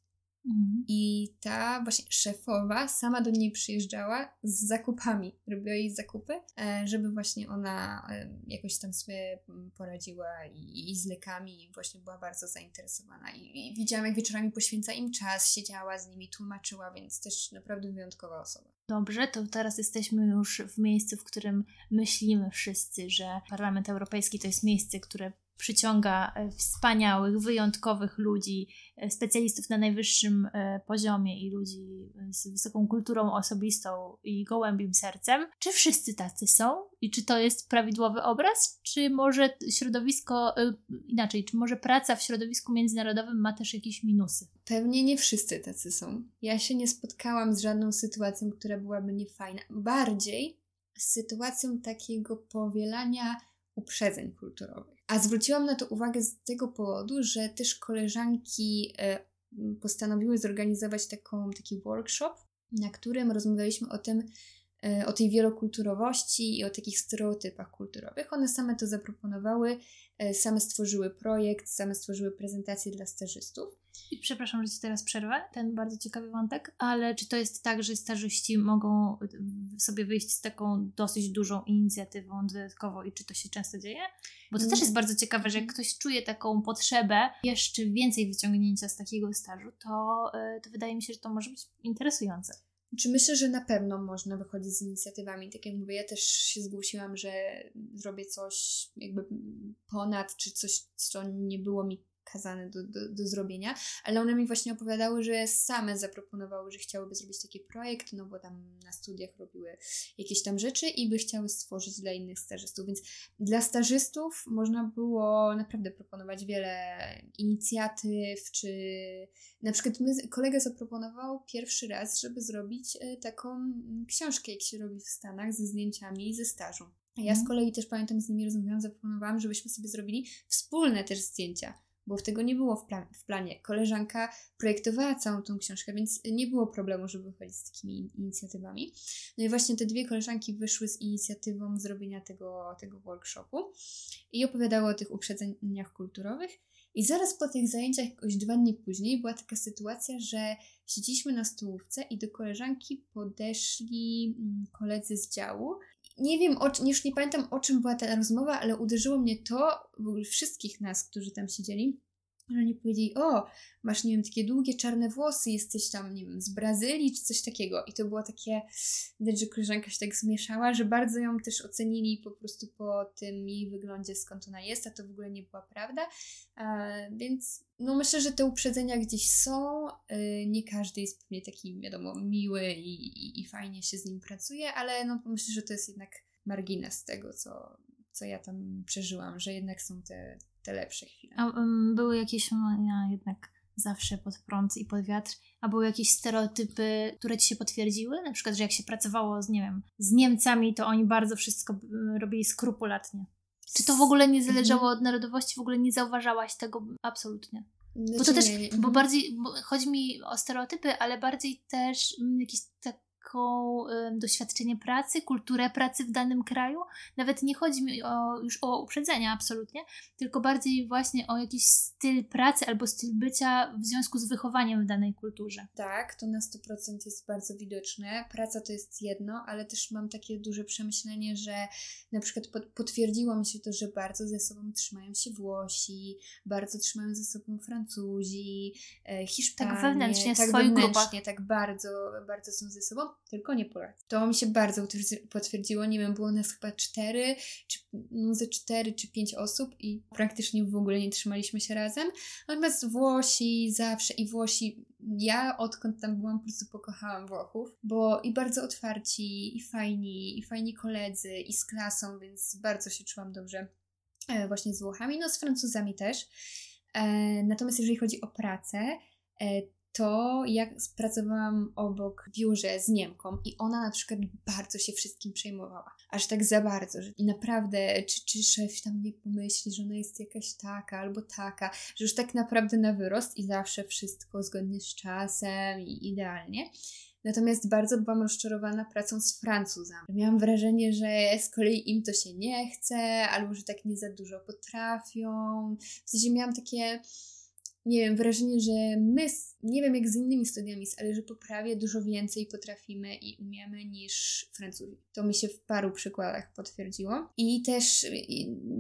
Mhm. I ta właśnie szefowa sama do niej przyjeżdżała z zakupami. Robiła jej zakupy, e, żeby właśnie ona e, jakoś tam sobie poradziła i, i z lekami i właśnie była bardzo zainteresowana. I, I widziałam, jak wieczorami poświęca im czas, siedziała z nimi, tłumaczyła, więc też naprawdę wyjątkowa osoba. Dobrze, to teraz jesteśmy już w miejscu, w którym myślimy wszyscy, że Parlament Europejski to jest miejsce, które przyciąga e, wspaniałych, wyjątkowych ludzi, e, specjalistów na najwyższym e, poziomie i ludzi z wysoką kulturą osobistą i gołębim sercem. Czy wszyscy tacy są? I czy to jest prawidłowy obraz? Czy może środowisko, inaczej, czy może praca w środowisku międzynarodowym ma też jakieś minusy? Pewnie nie wszyscy tacy są. Ja się nie spotkałam z żadną sytuacją, która byłaby niefajna. Bardziej z sytuacją takiego powielania uprzedzeń kulturowych. A zwróciłam na to uwagę z tego powodu, że też koleżanki e, postanowiły zorganizować taką, taki workshop, na którym rozmawialiśmy o tym, e, o tej wielokulturowości i o takich stereotypach kulturowych. One same to zaproponowały, e, same stworzyły projekt, same stworzyły prezentację dla stażystów. I przepraszam, że Ci teraz przerwę, ten bardzo ciekawy wątek, ale czy to jest tak, że stażyści mogą sobie wyjść z taką dosyć dużą inicjatywą dodatkowo i czy to się często dzieje? Bo to też jest bardzo ciekawe, że jak ktoś czuje taką potrzebę jeszcze więcej wyciągnięcia z takiego stażu, to, e, to wydaje mi się, że to może być interesujące. Czy myślę, że na pewno można wychodzić z inicjatywami? Tak jak mówię, ja też się zgłosiłam, że zrobię coś jakby ponad, czy coś, co nie było mi kazane do, do, do zrobienia, ale one mi właśnie opowiadały, że same zaproponowały, że chciałyby zrobić taki projekt, no bo tam na studiach robiły jakieś tam rzeczy i by chciały stworzyć dla innych stażystów, więc dla stażystów można było naprawdę proponować wiele inicjatyw, czy na przykład my, kolega zaproponował pierwszy raz, żeby zrobić e, taką książkę, jak się robi w Stanach, ze zdjęciami ze stażu. A ja z mhm. kolei też pamiętam, z nimi rozmawiałam, zaproponowałam, żebyśmy sobie zrobili wspólne też zdjęcia bo w tego nie było w, plan w planie. Koleżanka projektowała całą tą książkę, więc nie było problemu, żeby wychodzić z takimi inicjatywami. No i właśnie te dwie koleżanki wyszły z inicjatywą zrobienia tego, tego workshopu i opowiadały o tych uprzedzeniach kulturowych. I zaraz po tych zajęciach, jakoś dwa dni później, była taka sytuacja, że siedzieliśmy na stołówce i do koleżanki podeszli mm, koledzy z działu nie wiem, o, już nie pamiętam o czym była ta rozmowa, ale uderzyło mnie to, w ogóle wszystkich nas, którzy tam siedzieli, że oni powiedzieli, o, masz, nie wiem, takie długie czarne włosy, jesteś tam, nie wiem, z Brazylii, czy coś takiego. I to było takie, widać, że koleżanka się tak zmieszała, że bardzo ją też ocenili po prostu po tym jej wyglądzie, skąd ona jest, a to w ogóle nie była prawda. A, więc, no myślę, że te uprzedzenia gdzieś są. Yy, nie każdy jest pewnie taki, wiadomo, miły i, i, i fajnie się z nim pracuje, ale no myślę, że to jest jednak margines tego, co, co ja tam przeżyłam, że jednak są te te lepsze chwile. A um, były jakieś, no, jednak zawsze pod prąd i pod wiatr, a były jakieś stereotypy, które ci się potwierdziły? Na przykład, że jak się pracowało z, nie wiem, z Niemcami, to oni bardzo wszystko robili skrupulatnie. Czy to w ogóle nie zależało mhm. od narodowości? W ogóle nie zauważałaś tego absolutnie? Bo to znaczy też, bo bardziej, bo chodzi mi o stereotypy, ale bardziej też jakieś tak taką doświadczenie pracy, kulturę pracy w danym kraju. Nawet nie chodzi mi o, już o uprzedzenia absolutnie, tylko bardziej właśnie o jakiś styl pracy albo styl bycia w związku z wychowaniem w danej kulturze. Tak, to na 100% jest bardzo widoczne. Praca to jest jedno, ale też mam takie duże przemyślenie, że na przykład potwierdziło mi się to, że bardzo ze sobą trzymają się Włosi, bardzo trzymają ze sobą Francuzi, e, Hiszpanie. Tak wewnętrznie, tak swoich wewnętrznie, tak bardzo, bardzo są ze sobą, tylko nie Polacy. To mi się bardzo potwierdziło, nie wiem, było nas chyba cztery, czy no ze cztery czy pięć osób i praktycznie w ogóle nie trzymaliśmy się razem. Natomiast Włosi zawsze i Włosi, ja odkąd tam byłam po prostu pokochałam Włochów, bo i bardzo otwarci, i fajni, i fajni koledzy, i z klasą, więc bardzo się czułam dobrze e, właśnie z Włochami, no z Francuzami też. E, natomiast jeżeli chodzi o pracę, e, to jak pracowałam obok biurze z Niemką i ona na przykład bardzo się wszystkim przejmowała. Aż tak za bardzo, że naprawdę czy, czy szef tam nie pomyśli, że ona jest jakaś taka albo taka, że już tak naprawdę na wyrost i zawsze wszystko zgodnie z czasem i idealnie. Natomiast bardzo byłam rozczarowana pracą z Francuzami. Miałam wrażenie, że z kolei im to się nie chce, albo że tak nie za dużo potrafią. W sensie miałam takie nie wiem, wrażenie, że my, nie wiem jak z innymi studiami, ale że po prawie dużo więcej potrafimy i umiemy niż Francuzi. To mi się w paru przykładach potwierdziło. I też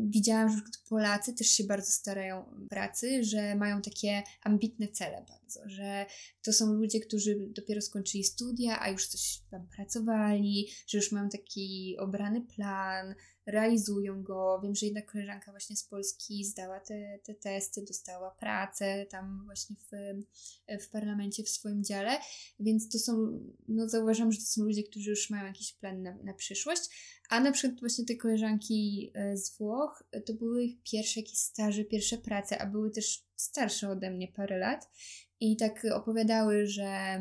widziałam, że Polacy też się bardzo starają pracy, że mają takie ambitne cele bardzo, że to są ludzie, którzy dopiero skończyli studia, a już coś tam pracowali, że już mają taki obrany plan, realizują go. Wiem, że jedna koleżanka właśnie z Polski zdała te, te testy, dostała pracę tam właśnie w, w parlamencie, w swoim dziale, więc to są, no zauważam, że to są ludzie, którzy już mają jakiś plan na, na przyszłość, a na przykład właśnie te koleżanki e, z Włoch, e, to były ich pierwsze jakieś staże, pierwsze prace, a były też starsze ode mnie parę lat i tak opowiadały, że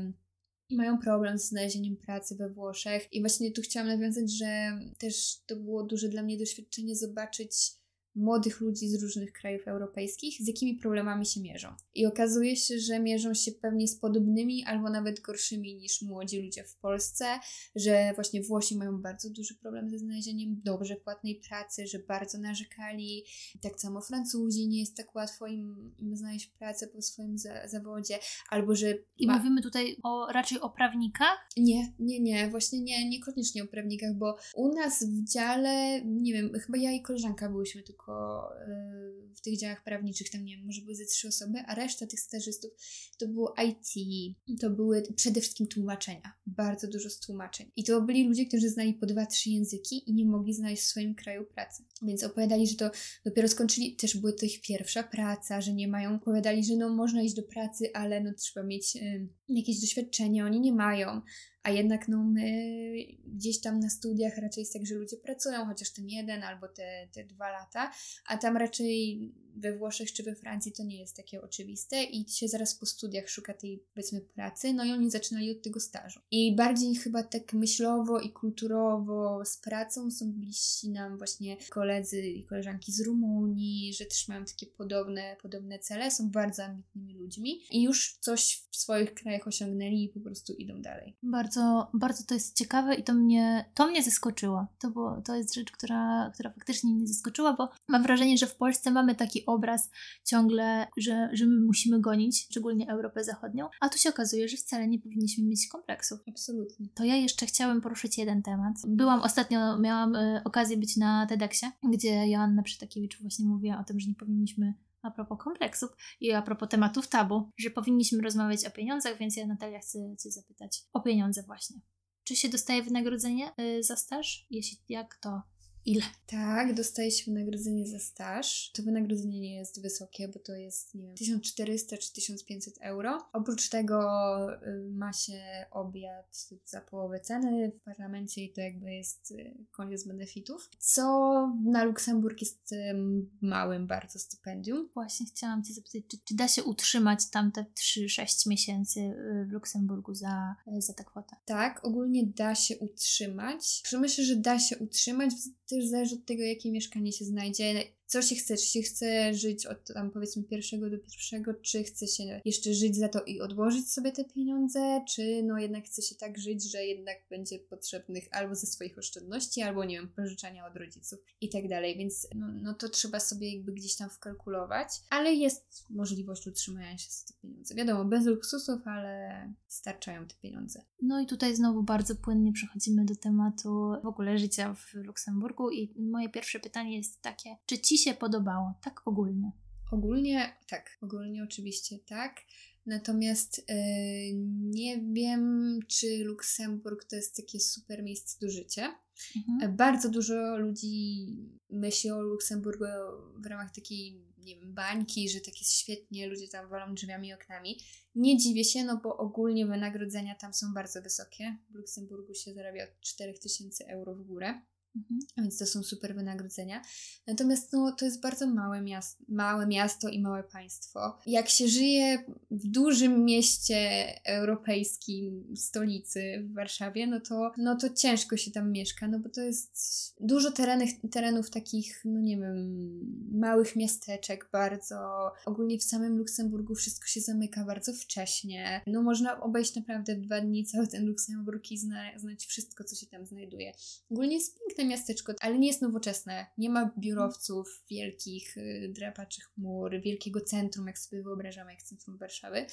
mają problem z znalezieniem pracy we Włoszech. I właśnie tu chciałam nawiązać, że też to było duże dla mnie doświadczenie zobaczyć młodych ludzi z różnych krajów europejskich, z jakimi problemami się mierzą. I okazuje się, że mierzą się pewnie z podobnymi albo nawet gorszymi niż młodzi ludzie w Polsce, że właśnie Włosi mają bardzo duży problem ze znalezieniem dobrze płatnej pracy, że bardzo narzekali. Tak samo Francuzi, nie jest tak łatwo im, im znaleźć pracę po swoim za zawodzie, albo że... I ma... mówimy tutaj o, raczej o prawnikach? Nie, nie, nie, właśnie nie, niekoniecznie o prawnikach, bo u nas w dziale, nie wiem, chyba ja i koleżanka byłyśmy tylko tylko y, w tych działach prawniczych, tam nie wiem, może były ze trzy osoby, a reszta tych stażystów to było IT, to były przede wszystkim tłumaczenia, bardzo dużo z tłumaczeń. I to byli ludzie, którzy znali po dwa, trzy języki i nie mogli znaleźć w swoim kraju pracy. Więc opowiadali, że to dopiero skończyli, też była to ich pierwsza praca, że nie mają, opowiadali, że no można iść do pracy, ale no trzeba mieć y, jakieś doświadczenie, oni nie mają a jednak no my gdzieś tam na studiach raczej jest tak, że ludzie pracują chociaż ten jeden albo te, te dwa lata, a tam raczej we Włoszech czy we Francji to nie jest takie oczywiste i się zaraz po studiach szuka tej powiedzmy pracy, no i oni zaczynali od tego stażu. I bardziej chyba tak myślowo i kulturowo z pracą są bliżsi nam właśnie koledzy i koleżanki z Rumunii, że też mają takie podobne, podobne cele, są bardzo ambitnymi ludźmi i już coś w swoich krajach osiągnęli i po prostu idą dalej. Bardzo, bardzo to jest ciekawe i to mnie, to mnie zaskoczyło. To, było, to jest rzecz, która, która faktycznie mnie zaskoczyła, bo mam wrażenie, że w Polsce mamy taki obraz ciągle, że, że my musimy gonić, szczególnie Europę Zachodnią, a tu się okazuje, że wcale nie powinniśmy mieć kompleksów. Absolutnie. To ja jeszcze chciałabym poruszyć jeden temat. Byłam ostatnio, miałam y, okazję być na TEDxie, gdzie Joanna Przytakiewicz właśnie mówiła o tym, że nie powinniśmy a propos kompleksów i a propos tematów tabu, że powinniśmy rozmawiać o pieniądzach, więc ja Natalia chcę Cię zapytać o pieniądze właśnie. Czy się dostaje wynagrodzenie y, za staż? Jeśli jak, to ile? Tak, dostaje się wynagrodzenie za staż. To wynagrodzenie nie jest wysokie, bo to jest, nie wiem, 1400 czy 1500 euro. Oprócz tego y, ma się obiad za połowę ceny w parlamencie i to jakby jest y, koniec benefitów. Co na Luksemburg jest małym bardzo stypendium. Właśnie chciałam Cię zapytać, czy, czy da się utrzymać tamte 3-6 miesięcy y, w Luksemburgu za, za tę kwotę? Tak, ogólnie da się utrzymać. Myślę, że da się utrzymać też zależy od tego, jakie mieszkanie się znajdzie. Co się chce, czy się chce żyć od tam powiedzmy pierwszego do pierwszego, czy chce się jeszcze żyć za to i odłożyć sobie te pieniądze, czy no jednak chce się tak żyć, że jednak będzie potrzebnych albo ze swoich oszczędności, albo nie wiem, pożyczania od rodziców i tak dalej, więc no, no to trzeba sobie jakby gdzieś tam wkalkulować, ale jest możliwość utrzymania się z tych pieniędzy. Wiadomo, bez luksusów, ale starczają te pieniądze. No i tutaj znowu bardzo płynnie przechodzimy do tematu w ogóle życia w Luksemburgu i moje pierwsze pytanie jest takie, czy Ci się podobało, tak ogólnie? Ogólnie tak, ogólnie oczywiście tak. Natomiast yy, nie wiem, czy Luksemburg to jest takie super miejsce do życia. Mhm. Bardzo dużo ludzi myśli o Luksemburgu w ramach takiej, nie wiem, bańki, że tak jest świetnie, ludzie tam walą drzwiami i oknami. Nie dziwię się, no bo ogólnie wynagrodzenia tam są bardzo wysokie. W Luksemburgu się zarabia od 4000 euro w górę. Mhm. Więc to są super wynagrodzenia. Natomiast no, to jest bardzo małe, miasto, małe miasto i małe państwo. Jak się żyje w dużym mieście europejskim, stolicy w Warszawie, no to, no to ciężko się tam mieszka, no bo to jest dużo terenów, terenów takich, no nie wiem, małych miasteczek bardzo. Ogólnie w samym Luksemburgu wszystko się zamyka bardzo wcześnie. No można obejść naprawdę w dwa dni cały ten Luksemburg i zna, znać wszystko, co się tam znajduje. Ogólnie jest piękne miasteczko, ale nie jest nowoczesne. Nie ma biurowców, wielkich, y, drapaczych chmur, wielkiego centrum, jak sobie wyobrażamy, jak centrum Warszawy.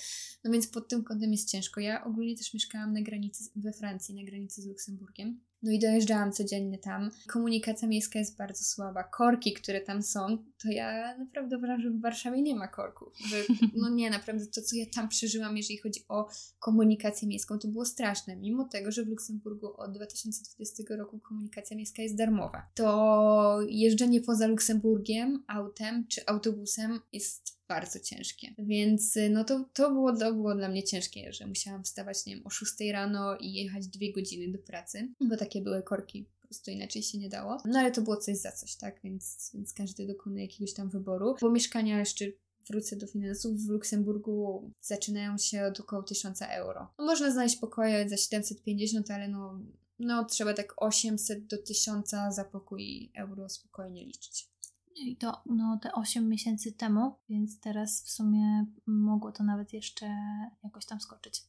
No więc pod tym kątem jest ciężko. Ja ogólnie też mieszkałam na granicy, we Francji, na granicy z Luksemburgiem. No i dojeżdżałam codziennie tam. Komunikacja miejska jest bardzo słaba. Korki, które tam są, to ja naprawdę uważam, że w Warszawie nie ma korków. Że, no nie, naprawdę to, co ja tam przeżyłam, jeżeli chodzi o komunikację miejską, to było straszne. Mimo tego, że w Luksemburgu od 2020 roku komunikacja miejska jest darmowa. To jeżdżenie poza Luksemburgiem autem czy autobusem jest bardzo ciężkie. Więc y, no to, to, było, to było dla mnie ciężkie, że musiałam wstawać, nie wiem, o 6 rano i jechać dwie godziny do pracy, bo takie były korki po prostu inaczej się nie dało. No ale to było coś za coś, tak? Więc, więc każdy dokonuje jakiegoś tam wyboru. Bo mieszkania jeszcze wrócę do finansów, w Luksemburgu zaczynają się od około 1000 euro. No, można znaleźć pokoje za 750, ale no, no trzeba tak 800 do 1000 za pokój euro spokojnie liczyć. I to no, te 8 miesięcy temu, więc teraz w sumie mogło to nawet jeszcze jakoś tam skoczyć.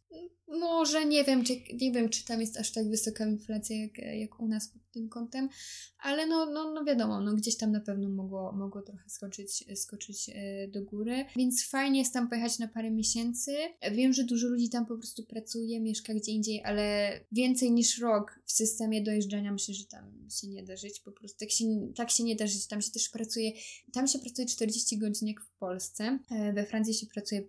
Może nie wiem, czy, nie wiem, czy tam jest aż tak wysoka inflacja jak, jak u nas pod tym kątem, ale no, no, no wiadomo, no gdzieś tam na pewno mogło, mogło trochę skoczyć, skoczyć e, do góry, więc fajnie jest tam pojechać na parę miesięcy. Wiem, że dużo ludzi tam po prostu pracuje, mieszka gdzie indziej, ale więcej niż rok w systemie dojeżdżania myślę, że tam się nie da żyć, po prostu tak się, tak się nie da żyć, tam się też pracuje, tam się pracuje 40 godzin jak w Polsce, e, we Francji się pracuje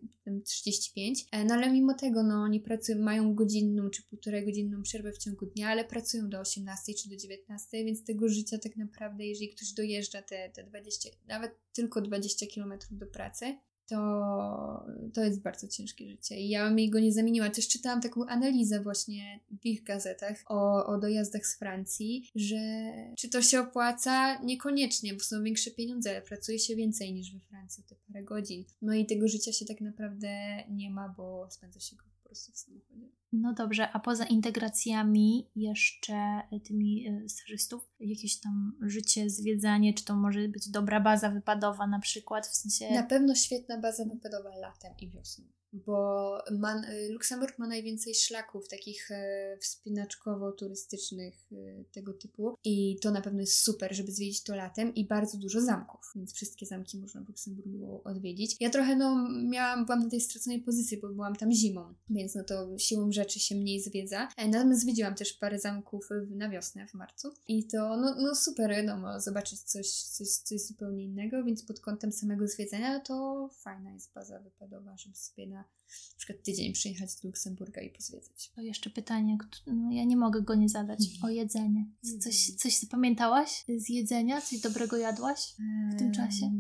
35, e, no ale mimo tego, no oni pracują, mają godzinną czy półtorej godzinną przerwę w ciągu dnia, ale pracują do 18 czy do 19, więc tego życia tak naprawdę, jeżeli ktoś dojeżdża te, te 20, nawet tylko 20 km do pracy, to, to jest bardzo ciężkie życie. I ja bym go nie zamieniła. Też czytałam taką analizę właśnie w ich gazetach o, o dojazdach z Francji, że czy to się opłaca? Niekoniecznie, bo są większe pieniądze, ale pracuje się więcej niż we Francji te parę godzin. No i tego życia się tak naprawdę nie ma, bo spędza się go po prostu w samochodzie. No dobrze, a poza integracjami jeszcze tymi e, stażystów, jakieś tam życie, zwiedzanie, czy to może być dobra baza wypadowa na przykład, w sensie... Na pewno świetna baza wypadowa latem i wiosną bo ma, y, Luksemburg ma najwięcej szlaków takich e, wspinaczkowo-turystycznych e, tego typu i to na pewno jest super, żeby zwiedzić to latem i bardzo dużo zamków, więc wszystkie zamki można w Luksemburgu odwiedzić. Ja trochę no miałam, byłam na tej straconej pozycji, bo byłam tam zimą, więc no to siłą rzeczy się mniej zwiedza. E, natomiast zwiedziłam też parę zamków na wiosnę w marcu i to no, no super, wiadomo, zobaczyć coś, coś, coś zupełnie innego, więc pod kątem samego zwiedzenia to fajna jest baza wypadowa, żeby sobie na na przykład tydzień przyjechać do Luksemburga i pozwiedzać. To jeszcze pytanie, no ja nie mogę go nie zadać, mhm. o jedzenie. Coś, coś zapamiętałaś z jedzenia? Coś dobrego jadłaś w tym czasie?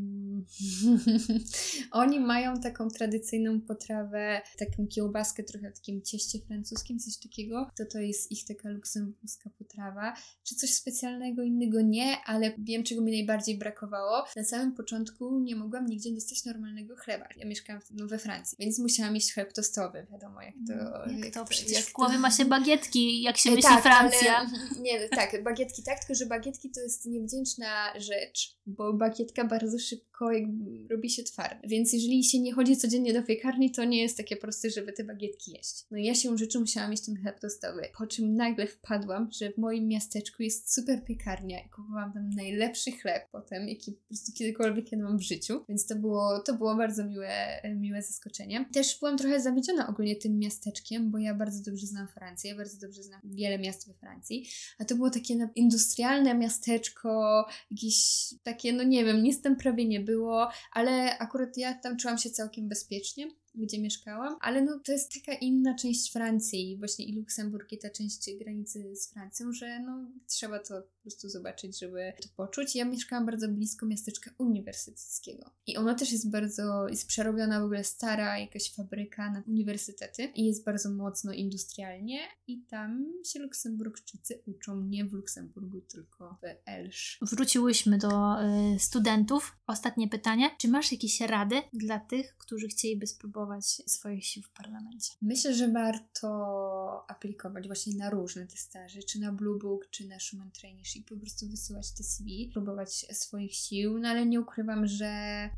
Oni mają taką tradycyjną potrawę, taką kiełbaskę trochę w takim cieście francuskim, coś takiego. To to jest ich taka luksemburska potrawa. Czy coś specjalnego innego nie, ale wiem czego mi najbardziej brakowało. Na samym początku nie mogłam nigdzie dostać normalnego chleba. Ja mieszkałam no, we Francji, więc musiałam mieć chleb tostowy. Wiadomo jak to... Jak, jak to to, przecież jak w głowie to... ma się bagietki, jak się myśli tak, Francja. Ale, nie, tak, bagietki tak, tylko że bagietki to jest niewdzięczna rzecz, bo bagietka bardzo szybko jakby robi się twarda. Więc jeżeli się nie chodzi codziennie do piekarni, to nie jest takie proste, żeby te bagietki jeść. No ja się rzeczą musiałam mieć ten chleb tostowy. Po czym nagle wpadłam, że w moim miasteczku jest super piekarnia i kupowałam tam najlepszy chleb potem, jaki po prostu kiedykolwiek jadłam w życiu. Więc to było, to było bardzo miłe, miłe zaskoczenie. Też byłam trochę zawiedziona ogólnie tym miasteczkiem, bo ja bardzo dobrze znam Francję, bardzo dobrze znam wiele miast we Francji, a to było takie industrialne miasteczko, jakieś takie, no nie wiem, nic tam prawie nie było, ale akurat ja tam czułam się całkiem bezpiecznie gdzie mieszkałam, ale no to jest taka inna część Francji, właśnie i Luksemburg i ta część granicy z Francją, że no trzeba to prostu zobaczyć, żeby to poczuć. Ja mieszkałam bardzo blisko miasteczka uniwersyteckiego i ono też jest bardzo, jest przerobiona w ogóle stara jakaś fabryka na uniwersytety i jest bardzo mocno industrialnie i tam się Luksemburgczycy uczą nie w Luksemburgu, tylko w Elsz. Wróciłyśmy do y, studentów. Ostatnie pytanie. Czy masz jakieś rady dla tych, którzy chcieliby spróbować swoich sił w parlamencie? Myślę, że warto aplikować właśnie na różne te staże, czy na Blue Book, czy na Schumann Traineeship, po prostu wysyłać te CV, próbować swoich sił, no ale nie ukrywam, że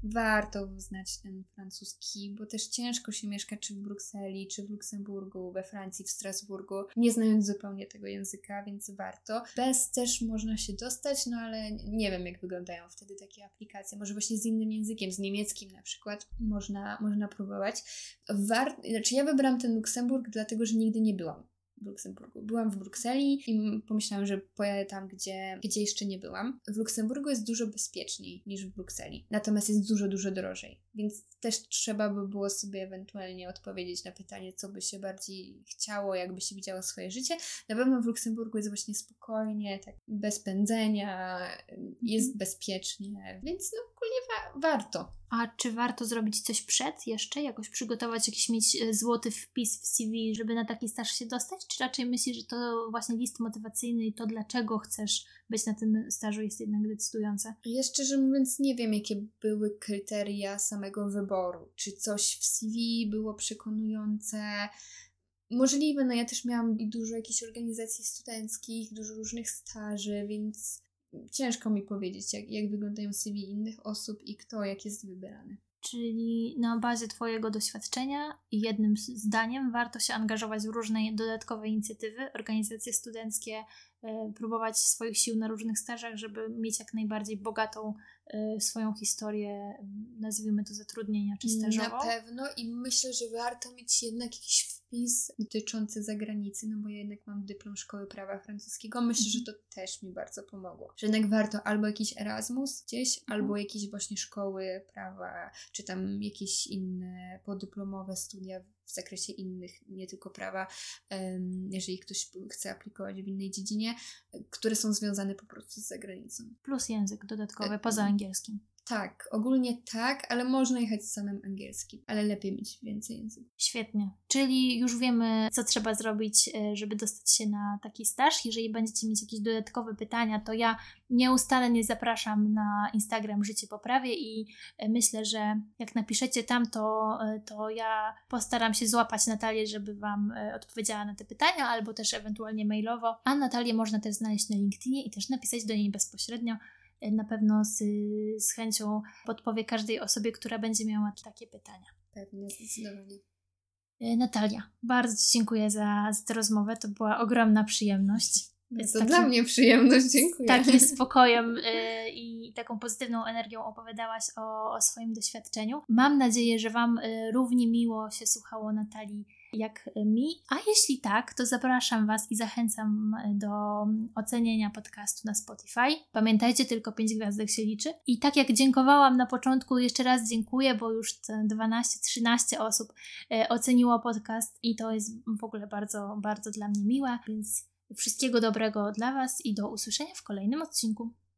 warto znać ten francuski, bo też ciężko się mieszka czy w Brukseli, czy w Luksemburgu, we Francji, w Strasburgu, nie znając zupełnie tego języka, więc warto. Bez też można się dostać, no ale nie wiem, jak wyglądają wtedy takie aplikacje. Może właśnie z innym językiem, z niemieckim na przykład, można, można próbować. War... Znaczy ja wybrałam ten Luksemburg, dlatego że nigdy nie byłam w Luksemburgu. Byłam w Brukseli i pomyślałam, że pojadę tam, gdzie, gdzie jeszcze nie byłam. W Luksemburgu jest dużo bezpieczniej niż w Brukseli, natomiast jest dużo, dużo drożej, więc też trzeba by było sobie ewentualnie odpowiedzieć na pytanie, co by się bardziej chciało, jakby się widziało swoje życie. Na pewno w Luksemburgu jest właśnie spokojnie, tak bez pędzenia, jest bezpiecznie, więc no ogólnie wa- warto. A czy warto zrobić coś przed jeszcze? Jakoś przygotować, jakiś mieć e, złoty wpis w CV, żeby na taki staż się dostać? Czy raczej myślisz, że to właśnie list motywacyjny i to, dlaczego chcesz być na tym stażu jest jednak decydujące? Ja szczerze mówiąc nie wiem, jakie były kryteria samego wyboru. Czy coś w CV było przekonujące? Możliwe, no ja też miałam dużo jakichś organizacji studenckich, dużo różnych staży, więc ciężko mi powiedzieć, jak, jak wyglądają CV innych osób i kto jak jest wybierany. Czyli na bazie Twojego doświadczenia i jednym zdaniem warto się angażować w różne dodatkowe inicjatywy, organizacje studenckie, y, próbować swoich sił na różnych stażach, żeby mieć jak najbardziej bogatą y, swoją historię, nazwijmy to zatrudnienia czy stażową. Na pewno i myślę, że warto mieć jednak jakiś wpis dotyczący zagranicy, no bo ja jednak mam dyplom Szkoły Prawa Francuskiego. Myślę, że to też mi bardzo pomogło. Że jednak warto albo jakiś Erasmus gdzieś, mhm. albo jakieś właśnie szkoły prawa, czy tam jakieś inne podyplomowe studia w zakresie innych, nie tylko prawa, jeżeli ktoś chce aplikować w innej dziedzinie, które są związane po prostu z zagranicą. Plus język dodatkowy, poza angielskim. Tak, ogólnie tak, ale można jechać z samym angielskim, ale lepiej mieć więcej języków. Świetnie. Czyli już wiemy, co trzeba zrobić, e, żeby dostać się na taki staż. Jeżeli będziecie mieć jakieś dodatkowe pytania, to ja nieustannie zapraszam na Instagram Życie Poprawie i e, myślę, że jak napiszecie tam, to, e, to ja postaram się złapać Natalię, żeby Wam odpowiedziała na te pytania, albo też ewentualnie mailowo. A Natalię można też znaleźć na LinkedInie i też napisać do niej bezpośrednio na pewno z, z chęcią podpowie każdej osobie, która będzie miała takie pytania. Pewnie, zdecydowanie. E, Natalia, bardzo Ci dziękuję za, za tę rozmowę. To była ogromna przyjemność. No to takim, dla mnie przyjemność, dziękuję. Z takim spokojem y, i taką pozytywną energią opowiadałaś o, o swoim doświadczeniu. Mam nadzieję, że Wam y, równie miło się słuchało Natalii jak mi. A jeśli tak, to zapraszam Was i zachęcam do ocenienia podcastu na Spotify. Pamiętajcie, tylko 5 gwiazdek się liczy. I tak jak dziękowałam na początku, jeszcze raz dziękuję, bo już 12-13 osób y, oceniło podcast i to jest w ogóle bardzo, bardzo dla mnie miłe, więc Wszystkiego dobrego dla Was i do usłyszenia w kolejnym odcinku.